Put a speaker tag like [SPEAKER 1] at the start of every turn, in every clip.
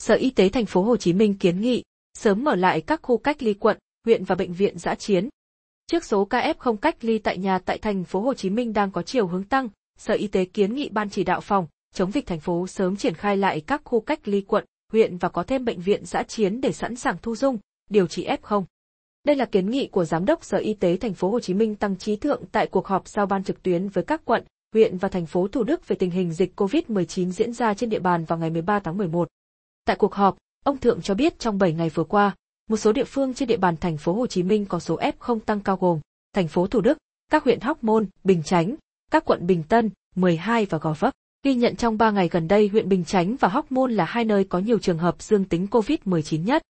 [SPEAKER 1] Sở Y tế thành phố Hồ Chí Minh kiến nghị sớm mở lại các khu cách ly quận, huyện và bệnh viện giã chiến. Trước số ca F0 cách ly tại nhà tại thành phố Hồ Chí Minh đang có chiều hướng tăng, Sở Y tế kiến nghị ban chỉ đạo phòng chống dịch thành phố sớm triển khai lại các khu cách ly quận, huyện và có thêm bệnh viện giã chiến để sẵn sàng thu dung, điều trị F0. Đây là kiến nghị của Giám đốc Sở Y tế thành phố Hồ Chí Minh Tăng Trí Thượng tại cuộc họp giao ban trực tuyến với các quận, huyện và thành phố Thủ Đức về tình hình dịch COVID-19 diễn ra trên địa bàn vào ngày 13 tháng 11. Tại cuộc họp, ông Thượng cho biết trong 7 ngày vừa qua, một số địa phương trên địa bàn thành phố Hồ Chí Minh có số F0 tăng cao gồm thành phố Thủ Đức, các huyện Hóc Môn, Bình Chánh, các quận Bình Tân, 12 và Gò Vấp. Ghi nhận trong 3 ngày gần đây huyện Bình Chánh và Hóc Môn là hai nơi có nhiều trường hợp dương tính COVID-19 nhất.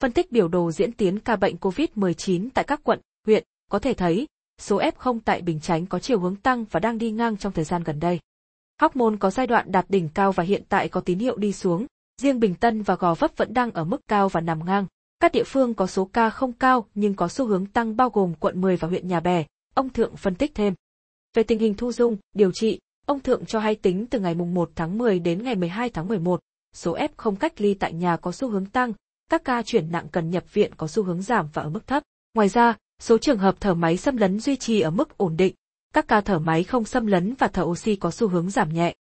[SPEAKER 1] Phân tích biểu đồ diễn tiến ca bệnh COVID-19 tại các quận, huyện, có thể thấy, số F0 tại Bình Chánh có chiều hướng tăng và đang đi ngang trong thời gian gần đây. Hóc Môn có giai đoạn đạt đỉnh cao và hiện tại có tín hiệu đi xuống, riêng Bình Tân và Gò Vấp vẫn đang ở mức cao và nằm ngang. Các địa phương có số ca không cao nhưng có xu hướng tăng bao gồm quận 10 và huyện Nhà Bè, ông Thượng phân tích thêm. Về tình hình thu dung, điều trị, ông Thượng cho hay tính từ ngày 1 tháng 10 đến ngày 12 tháng 11, số F không cách ly tại nhà có xu hướng tăng, các ca chuyển nặng cần nhập viện có xu hướng giảm và ở mức thấp. Ngoài ra, số trường hợp thở máy xâm lấn duy trì ở mức ổn định, các ca thở máy không xâm lấn và thở oxy có xu hướng giảm nhẹ.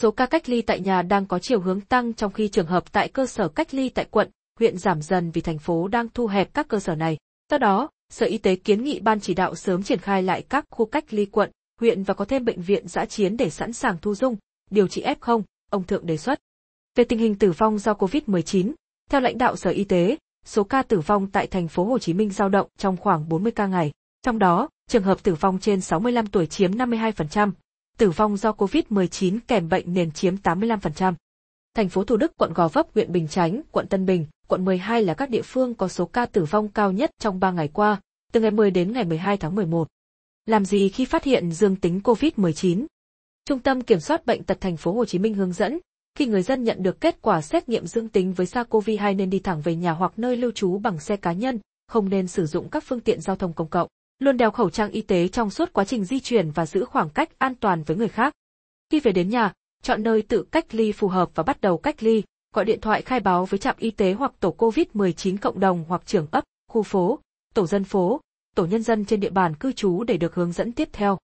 [SPEAKER 1] Số ca cách ly tại nhà đang có chiều hướng tăng trong khi trường hợp tại cơ sở cách ly tại quận, huyện giảm dần vì thành phố đang thu hẹp các cơ sở này. Do đó, Sở Y tế kiến nghị ban chỉ đạo sớm triển khai lại các khu cách ly quận, huyện và có thêm bệnh viện giã chiến để sẵn sàng thu dung, điều trị F0, ông Thượng đề xuất. Về tình hình tử vong do COVID-19, theo lãnh đạo Sở Y tế, số ca tử vong tại thành phố Hồ Chí Minh dao động trong khoảng 40 ca ngày. Trong đó, trường hợp tử vong trên 65 tuổi chiếm 52%, tử vong do COVID-19 kèm bệnh nền chiếm 85%. Thành phố Thủ Đức, quận Gò Vấp, huyện Bình Chánh, quận Tân Bình, quận 12 là các địa phương có số ca tử vong cao nhất trong 3 ngày qua, từ ngày 10 đến ngày 12 tháng 11. Làm gì khi phát hiện dương tính COVID-19? Trung tâm Kiểm soát bệnh tật thành phố Hồ Chí Minh hướng dẫn, khi người dân nhận được kết quả xét nghiệm dương tính với SARS-CoV-2 nên đi thẳng về nhà hoặc nơi lưu trú bằng xe cá nhân, không nên sử dụng các phương tiện giao thông công cộng. Luôn đeo khẩu trang y tế trong suốt quá trình di chuyển và giữ khoảng cách an toàn với người khác. Khi về đến nhà, chọn nơi tự cách ly phù hợp và bắt đầu cách ly, gọi điện thoại khai báo với trạm y tế hoặc tổ COVID-19 cộng đồng hoặc trưởng ấp, khu phố, tổ dân phố, tổ nhân dân trên địa bàn cư trú để được hướng dẫn tiếp theo.